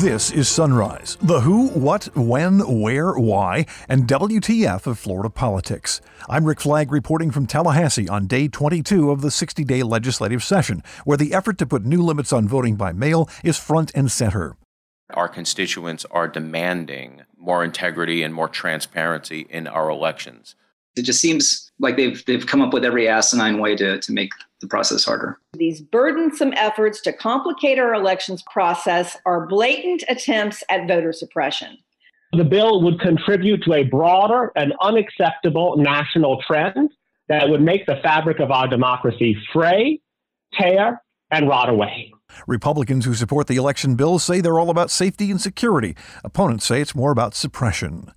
This is Sunrise, the who, what, when, where, why, and WTF of Florida politics. I'm Rick Flagg reporting from Tallahassee on day 22 of the 60 day legislative session, where the effort to put new limits on voting by mail is front and center. Our constituents are demanding more integrity and more transparency in our elections. It just seems like they've they've come up with every asinine way to, to make the process harder. These burdensome efforts to complicate our elections process are blatant attempts at voter suppression. The bill would contribute to a broader and unacceptable national trend that would make the fabric of our democracy fray, tear, and rot away. Republicans who support the election bill say they're all about safety and security. Opponents say it's more about suppression.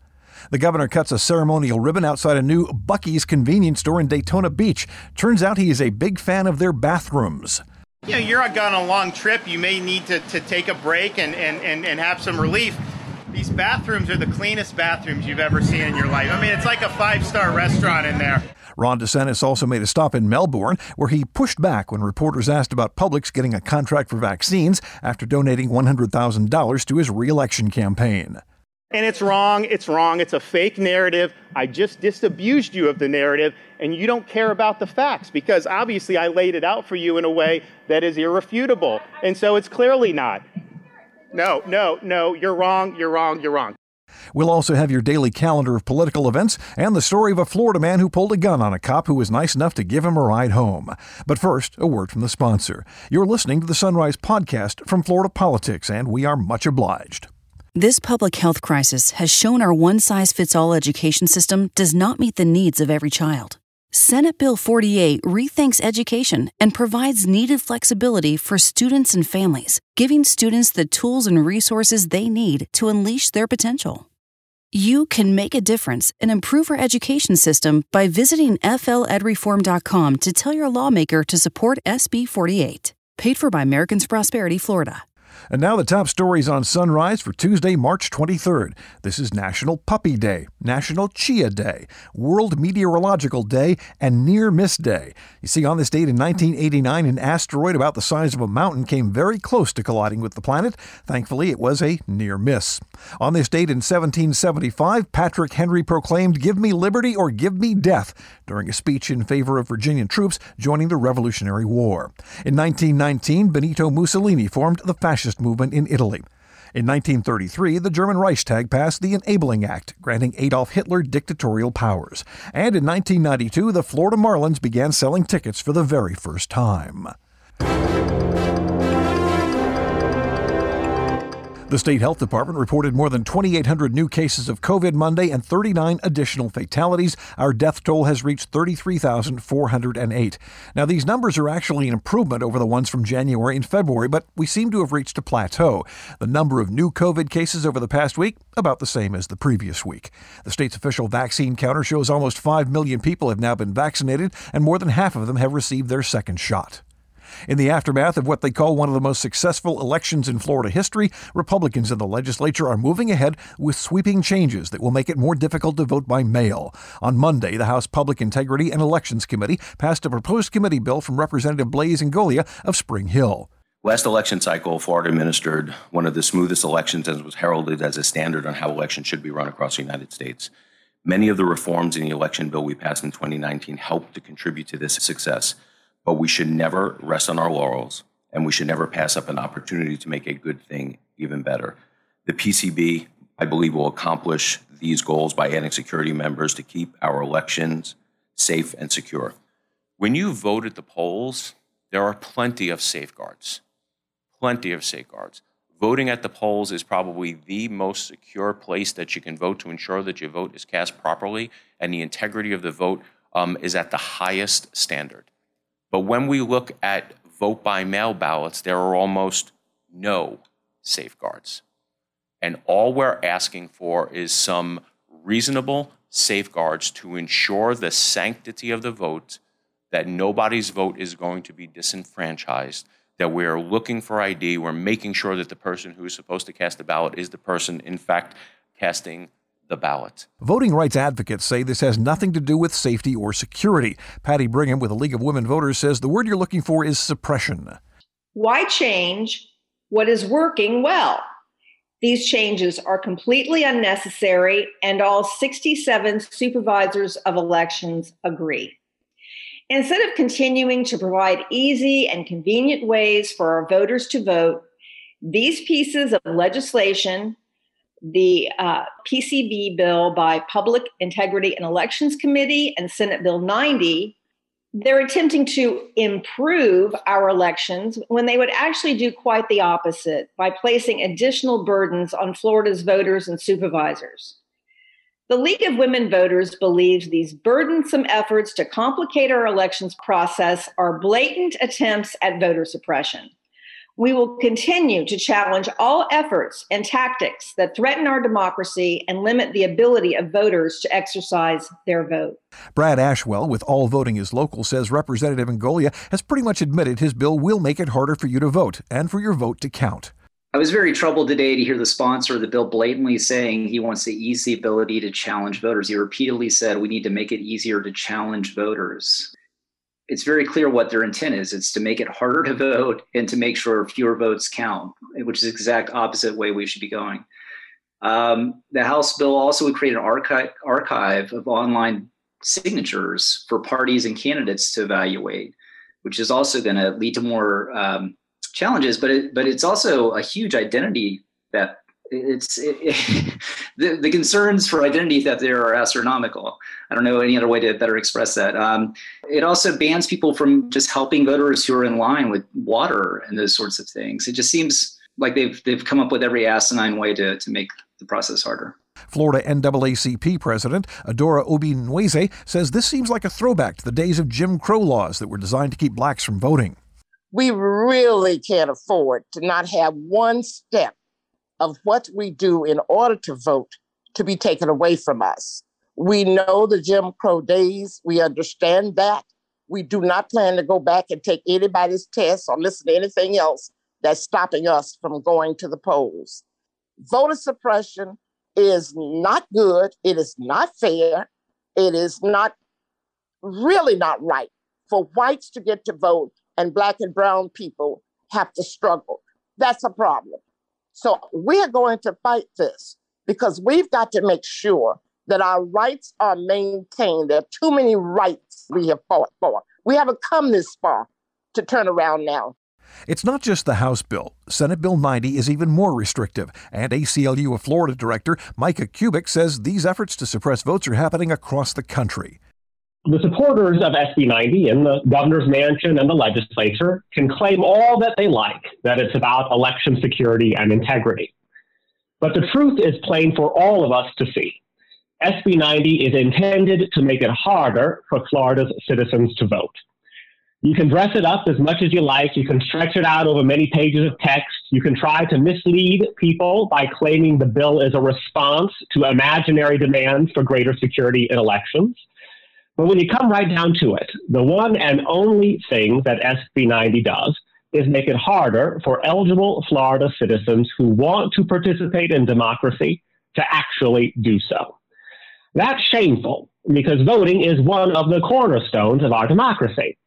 The governor cuts a ceremonial ribbon outside a new Buc-ee's convenience store in Daytona Beach. Turns out he is a big fan of their bathrooms. You know, you're on a long trip. You may need to, to take a break and, and, and, and have some relief. These bathrooms are the cleanest bathrooms you've ever seen in your life. I mean, it's like a five star restaurant in there. Ron DeSantis also made a stop in Melbourne, where he pushed back when reporters asked about Publix getting a contract for vaccines after donating $100,000 to his reelection campaign and it's wrong, it's wrong, it's a fake narrative. I just disabused you of the narrative, and you don't care about the facts because obviously I laid it out for you in a way that is irrefutable. And so it's clearly not. No, no, no, you're wrong, you're wrong, you're wrong. We'll also have your daily calendar of political events and the story of a Florida man who pulled a gun on a cop who was nice enough to give him a ride home. But first, a word from the sponsor. You're listening to the Sunrise Podcast from Florida Politics, and we are much obliged. This public health crisis has shown our one size fits all education system does not meet the needs of every child. Senate Bill 48 rethinks education and provides needed flexibility for students and families, giving students the tools and resources they need to unleash their potential. You can make a difference and improve our education system by visiting fledreform.com to tell your lawmaker to support SB 48. Paid for by Americans Prosperity, Florida. And now the top stories on Sunrise for Tuesday, March 23rd. This is National Puppy Day, National Chia Day, World Meteorological Day, and Near Miss Day. You see, on this date in 1989, an asteroid about the size of a mountain came very close to colliding with the planet. Thankfully, it was a near miss. On this date in 1775, Patrick Henry proclaimed, Give me liberty or give me death, during a speech in favor of Virginian troops joining the Revolutionary War. In 1919, Benito Mussolini formed the Fascist movement in Italy. In 1933, the German Reichstag passed the Enabling Act, granting Adolf Hitler dictatorial powers. And in 1992, the Florida Marlins began selling tickets for the very first time. The state health department reported more than 2,800 new cases of COVID Monday and 39 additional fatalities. Our death toll has reached 33,408. Now, these numbers are actually an improvement over the ones from January and February, but we seem to have reached a plateau. The number of new COVID cases over the past week, about the same as the previous week. The state's official vaccine counter shows almost 5 million people have now been vaccinated, and more than half of them have received their second shot. In the aftermath of what they call one of the most successful elections in Florida history, Republicans in the legislature are moving ahead with sweeping changes that will make it more difficult to vote by mail. On Monday, the House Public Integrity and Elections Committee passed a proposed committee bill from Representative Blaise Ingoglia of Spring Hill. Last election cycle, Florida administered one of the smoothest elections and was heralded as a standard on how elections should be run across the United States. Many of the reforms in the election bill we passed in 2019 helped to contribute to this success. But we should never rest on our laurels, and we should never pass up an opportunity to make a good thing even better. The PCB, I believe, will accomplish these goals by adding security members to keep our elections safe and secure. When you vote at the polls, there are plenty of safeguards. Plenty of safeguards. Voting at the polls is probably the most secure place that you can vote to ensure that your vote is cast properly and the integrity of the vote um, is at the highest standard. But when we look at vote by mail ballots, there are almost no safeguards. And all we're asking for is some reasonable safeguards to ensure the sanctity of the vote, that nobody's vote is going to be disenfranchised, that we're looking for ID, we're making sure that the person who is supposed to cast the ballot is the person, in fact, casting the ballot. Voting rights advocates say this has nothing to do with safety or security. Patty Brigham with the League of Women Voters says the word you're looking for is suppression. Why change what is working well? These changes are completely unnecessary, and all 67 supervisors of elections agree. Instead of continuing to provide easy and convenient ways for our voters to vote, these pieces of legislation, the uh, PCB bill by Public Integrity and Elections Committee and Senate Bill 90, they're attempting to improve our elections when they would actually do quite the opposite by placing additional burdens on Florida's voters and supervisors. The League of Women Voters believes these burdensome efforts to complicate our elections process are blatant attempts at voter suppression. We will continue to challenge all efforts and tactics that threaten our democracy and limit the ability of voters to exercise their vote. Brad Ashwell with All Voting is Local says Representative Ingoglia has pretty much admitted his bill will make it harder for you to vote and for your vote to count. I was very troubled today to hear the sponsor of the bill blatantly saying he wants to ease the ability to challenge voters. He repeatedly said we need to make it easier to challenge voters it's very clear what their intent is. It's to make it harder to vote and to make sure fewer votes count, which is the exact opposite way we should be going. Um, the House bill also would create an archive, archive of online signatures for parties and candidates to evaluate, which is also going to lead to more um, challenges. But it, but it's also a huge identity that it's it, it, the, the concerns for identity theft there are astronomical. I don't know any other way to better express that. Um, it also bans people from just helping voters who are in line with water and those sorts of things. It just seems like they've they've come up with every asinine way to to make the process harder. Florida NAACP President Adora Obi says this seems like a throwback to the days of Jim Crow laws that were designed to keep blacks from voting. We really can't afford to not have one step of what we do in order to vote to be taken away from us. We know the Jim Crow days. We understand that. We do not plan to go back and take anybody's test or listen to anything else that's stopping us from going to the polls. Voter suppression is not good. It is not fair. It is not really not right for whites to get to vote and black and brown people have to struggle. That's a problem. So we're going to fight this because we've got to make sure that our rights are maintained. There are too many rights we have fought for. We haven't come this far to turn around now. It's not just the House bill. Senate Bill 90 is even more restrictive, and ACLU of Florida director Micah Kubic says these efforts to suppress votes are happening across the country. The supporters of SB 90 in the governor's mansion and the legislature can claim all that they like, that it's about election security and integrity. But the truth is plain for all of us to see. SB 90 is intended to make it harder for Florida's citizens to vote. You can dress it up as much as you like. You can stretch it out over many pages of text. You can try to mislead people by claiming the bill is a response to imaginary demands for greater security in elections. But when you come right down to it, the one and only thing that SB 90 does is make it harder for eligible Florida citizens who want to participate in democracy to actually do so. That's shameful because voting is one of the cornerstones of our democracy.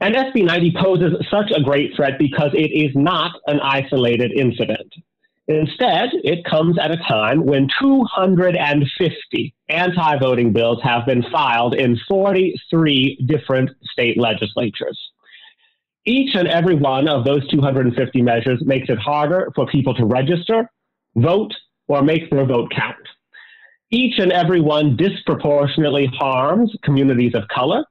And SB 90 poses such a great threat because it is not an isolated incident. Instead, it comes at a time when 250 anti voting bills have been filed in 43 different state legislatures. Each and every one of those 250 measures makes it harder for people to register, vote, or make their vote count. Each and every one disproportionately harms communities of color.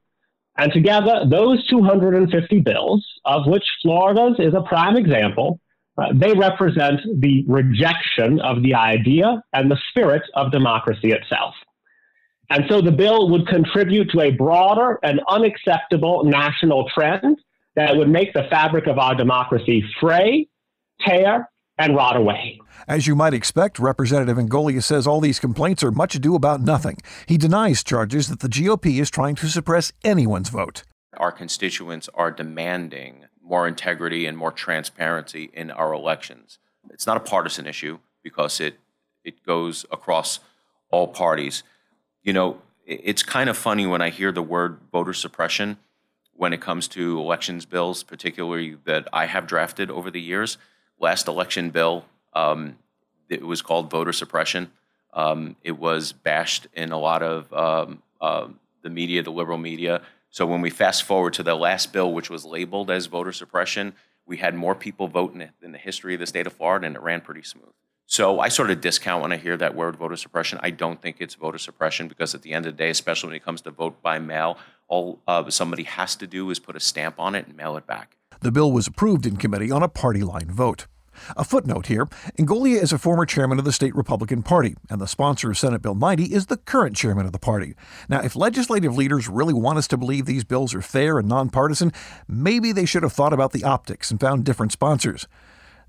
And together, those 250 bills, of which Florida's is a prime example, uh, they represent the rejection of the idea and the spirit of democracy itself. And so the bill would contribute to a broader and unacceptable national trend that would make the fabric of our democracy fray, tear, and rot away. As you might expect, Representative Ingoglia says all these complaints are much ado about nothing. He denies charges that the GOP is trying to suppress anyone's vote. Our constituents are demanding more integrity and more transparency in our elections. It's not a partisan issue because it it goes across all parties. You know, it's kind of funny when I hear the word voter suppression when it comes to elections bills, particularly that I have drafted over the years. Last election bill, um, it was called voter suppression. Um, it was bashed in a lot of um, uh, the media, the liberal media. So when we fast forward to the last bill, which was labeled as voter suppression, we had more people vote in, in the history of the state of Florida, and it ran pretty smooth. So I sort of discount when I hear that word voter suppression. I don't think it's voter suppression because at the end of the day, especially when it comes to vote by mail, all uh, somebody has to do is put a stamp on it and mail it back. The bill was approved in committee on a party line vote. A footnote here Ingoglia is a former chairman of the state Republican Party, and the sponsor of Senate Bill 90 is the current chairman of the party. Now, if legislative leaders really want us to believe these bills are fair and nonpartisan, maybe they should have thought about the optics and found different sponsors.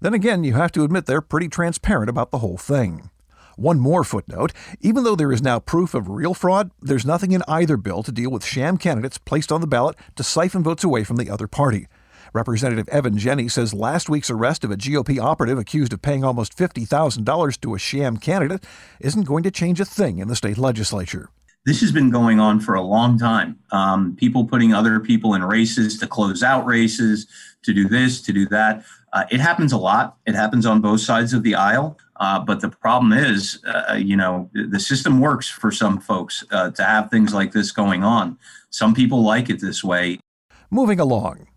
Then again, you have to admit they're pretty transparent about the whole thing. One more footnote even though there is now proof of real fraud, there's nothing in either bill to deal with sham candidates placed on the ballot to siphon votes away from the other party. Representative Evan Jenne says last week's arrest of a GOP operative accused of paying almost $50,000 to a sham candidate isn't going to change a thing in the state legislature. This has been going on for a long time. Um, people putting other people in races to close out races, to do this, to do that. Uh, it happens a lot. It happens on both sides of the aisle. Uh, but the problem is, uh, you know, the system works for some folks uh, to have things like this going on. Some people like it this way. Moving along.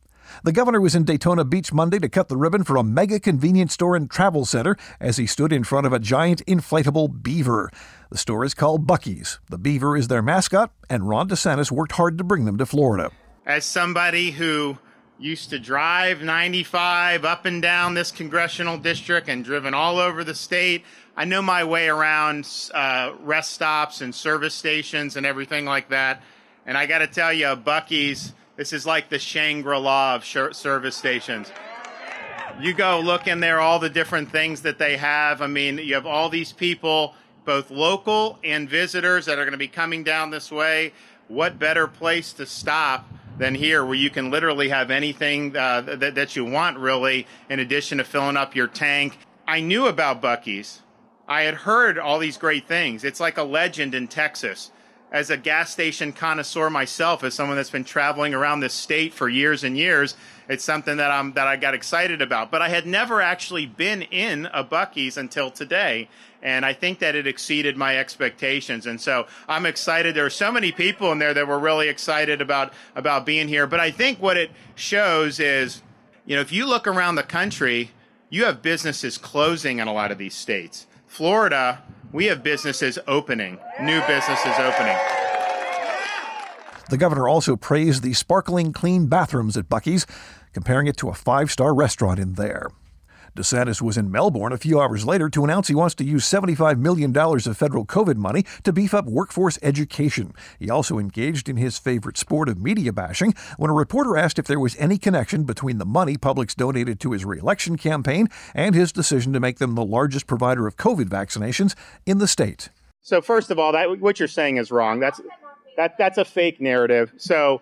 The governor was in Daytona Beach Monday to cut the ribbon for a mega convenience store and travel center as he stood in front of a giant inflatable beaver. The store is called Buc-ee's. The beaver is their mascot, and Ron DeSantis worked hard to bring them to Florida. As somebody who used to drive 95 up and down this congressional district and driven all over the state. I know my way around uh, rest stops and service stations and everything like that. And I got to tell you, Buc-ee's, this is like the Shangri La of service stations. You go look in there, all the different things that they have. I mean, you have all these people, both local and visitors, that are going to be coming down this way. What better place to stop than here, where you can literally have anything uh, that, that you want, really, in addition to filling up your tank. I knew about Buc-ee's. I had heard all these great things. It's like a legend in Texas. As a gas station connoisseur myself, as someone that's been traveling around this state for years and years, it's something that I'm that I got excited about. But I had never actually been in a Buc-ee's until today, and I think that it exceeded my expectations. And so I'm excited. There are so many people in there that were really excited about about being here. But I think what it shows is, you know, if you look around the country, you have businesses closing in a lot of these states. Florida, we have businesses opening, new businesses opening. The governor also praised the sparkling clean bathrooms at Buc-ee's, comparing it to a five star restaurant in there. DeSantis was in Melbourne a few hours later to announce he wants to use $75 million of federal COVID money to beef up workforce education. He also engaged in his favorite sport of media bashing when a reporter asked if there was any connection between the money Publix donated to his reelection campaign and his decision to make them the largest provider of COVID vaccinations in the state. So, first of all, that, what you're saying is wrong. That's, that, that's a fake narrative. So,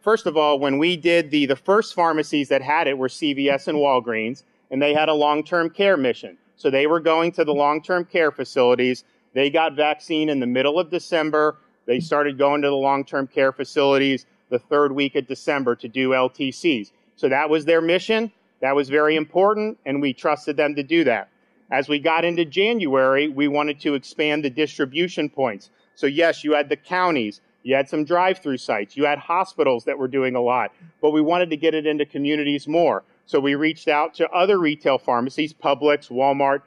first of all, when we did the, the first pharmacies that had it were CVS and Walgreens and they had a long term care mission. So they were going to the long term care facilities. They got vaccine in the middle of December. They started going to the long term care facilities the third week of December to do LTCs. So that was their mission. That was very important, and we trusted them to do that. As we got into January, we wanted to expand the distribution points. So, yes, you had the counties, you had some drive through sites, you had hospitals that were doing a lot, but we wanted to get it into communities more. So we reached out to other retail pharmacies, Publix, Walmart.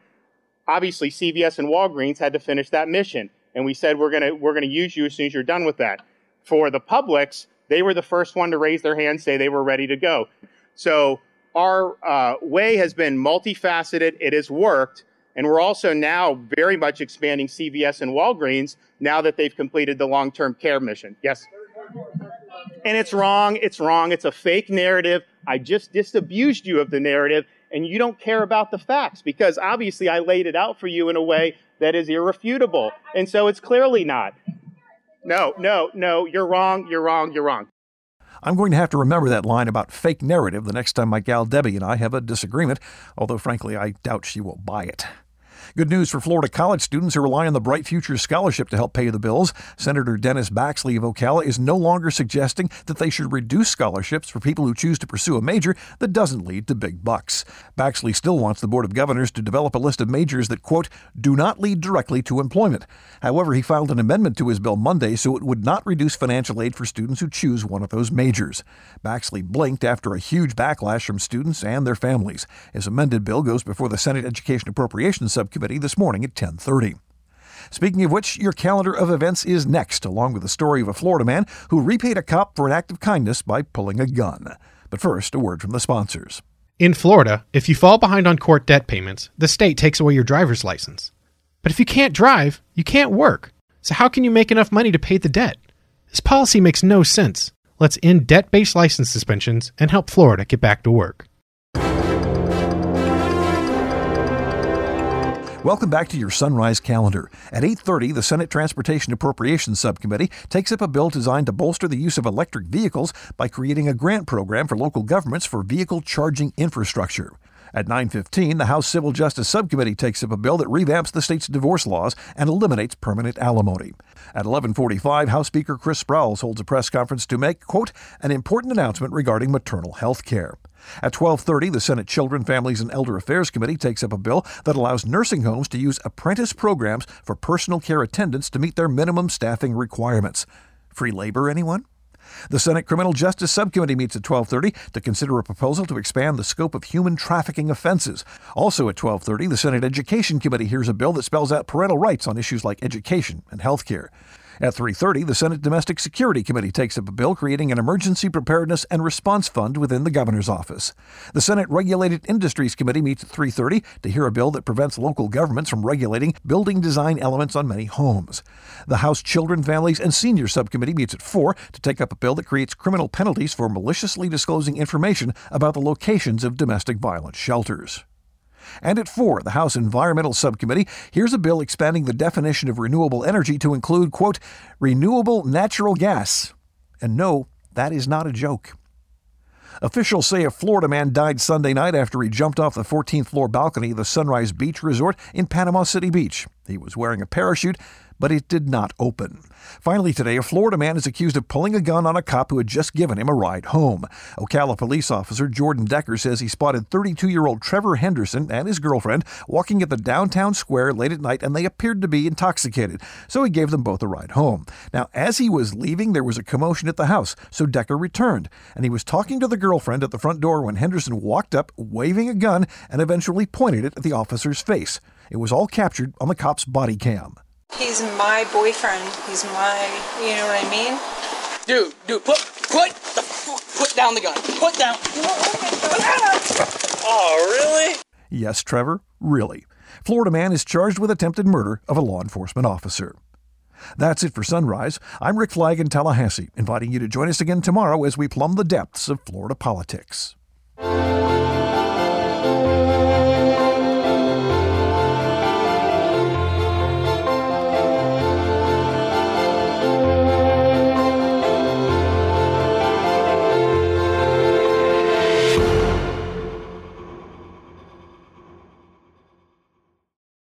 Obviously, CVS and Walgreens had to finish that mission. And we said, we're going we're gonna use you as soon as you're done with that. For the Publix, they were the first one to raise their hand, say they were ready to go. So our uh, way has been multifaceted. It has worked. And we're also now very much expanding CVS and Walgreens now that they've completed the long term care mission. Yes? And it's wrong. It's wrong. It's a fake narrative. I just disabused you of the narrative, and you don't care about the facts because obviously I laid it out for you in a way that is irrefutable. And so it's clearly not. No, no, no, you're wrong, you're wrong, you're wrong. I'm going to have to remember that line about fake narrative the next time my gal Debbie and I have a disagreement, although frankly I doubt she will buy it. Good news for Florida college students who rely on the Bright Futures Scholarship to help pay the bills. Senator Dennis Baxley of Ocala is no longer suggesting that they should reduce scholarships for people who choose to pursue a major that doesn't lead to big bucks. Baxley still wants the Board of Governors to develop a list of majors that, quote, do not lead directly to employment. However, he filed an amendment to his bill Monday so it would not reduce financial aid for students who choose one of those majors. Baxley blinked after a huge backlash from students and their families. His amended bill goes before the Senate Education Appropriations Subcommittee this morning at 10:30. Speaking of which, your calendar of events is next, along with the story of a Florida man who repaid a cop for an act of kindness by pulling a gun. But first, a word from the sponsors. In Florida, if you fall behind on court debt payments, the state takes away your driver's license. But if you can't drive, you can't work. So how can you make enough money to pay the debt? This policy makes no sense. Let's end debt based license suspensions and help Florida get back to work. Welcome back to your Sunrise Calendar. At 8:30, the Senate Transportation Appropriations Subcommittee takes up a bill designed to bolster the use of electric vehicles by creating a grant program for local governments for vehicle charging infrastructure. At 9:15, the House Civil Justice Subcommittee takes up a bill that revamps the state's divorce laws and eliminates permanent alimony. At 11:45, House Speaker Chris Sprowls holds a press conference to make, quote, an important announcement regarding maternal health care. At 12:30, the Senate Children, Families and Elder Affairs Committee takes up a bill that allows nursing homes to use apprentice programs for personal care attendants to meet their minimum staffing requirements. Free labor anyone? The Senate Criminal Justice Subcommittee meets at 12:30 to consider a proposal to expand the scope of human trafficking offenses. Also at 12:30, the Senate Education Committee hears a bill that spells out parental rights on issues like education and health care. At 3:30, the Senate Domestic Security Committee takes up a bill creating an emergency preparedness and response fund within the governor's office. The Senate Regulated Industries Committee meets at 3:30 to hear a bill that prevents local governments from regulating building design elements on many homes. The House Children, Families and Senior Subcommittee meets at 4 to take up a bill that creates criminal penalties for maliciously disclosing information about the locations of domestic violence shelters. And at 4, the House Environmental Subcommittee hears a bill expanding the definition of renewable energy to include, quote, renewable natural gas. And no, that is not a joke. Officials say a Florida man died Sunday night after he jumped off the 14th floor balcony of the Sunrise Beach Resort in Panama City Beach. He was wearing a parachute but it did not open. Finally, today, a Florida man is accused of pulling a gun on a cop who had just given him a ride home. Ocala police officer Jordan Decker says he spotted 32 year old Trevor Henderson and his girlfriend walking at the downtown square late at night, and they appeared to be intoxicated, so he gave them both a ride home. Now, as he was leaving, there was a commotion at the house, so Decker returned, and he was talking to the girlfriend at the front door when Henderson walked up, waving a gun, and eventually pointed it at the officer's face. It was all captured on the cop's body cam. He's my boyfriend. He's my, you know what I mean? Dude, dude, put, put, the, put down the gun. Put down. Oh, oh, really? Yes, Trevor, really. Florida man is charged with attempted murder of a law enforcement officer. That's it for Sunrise. I'm Rick Flagg in Tallahassee, inviting you to join us again tomorrow as we plumb the depths of Florida politics.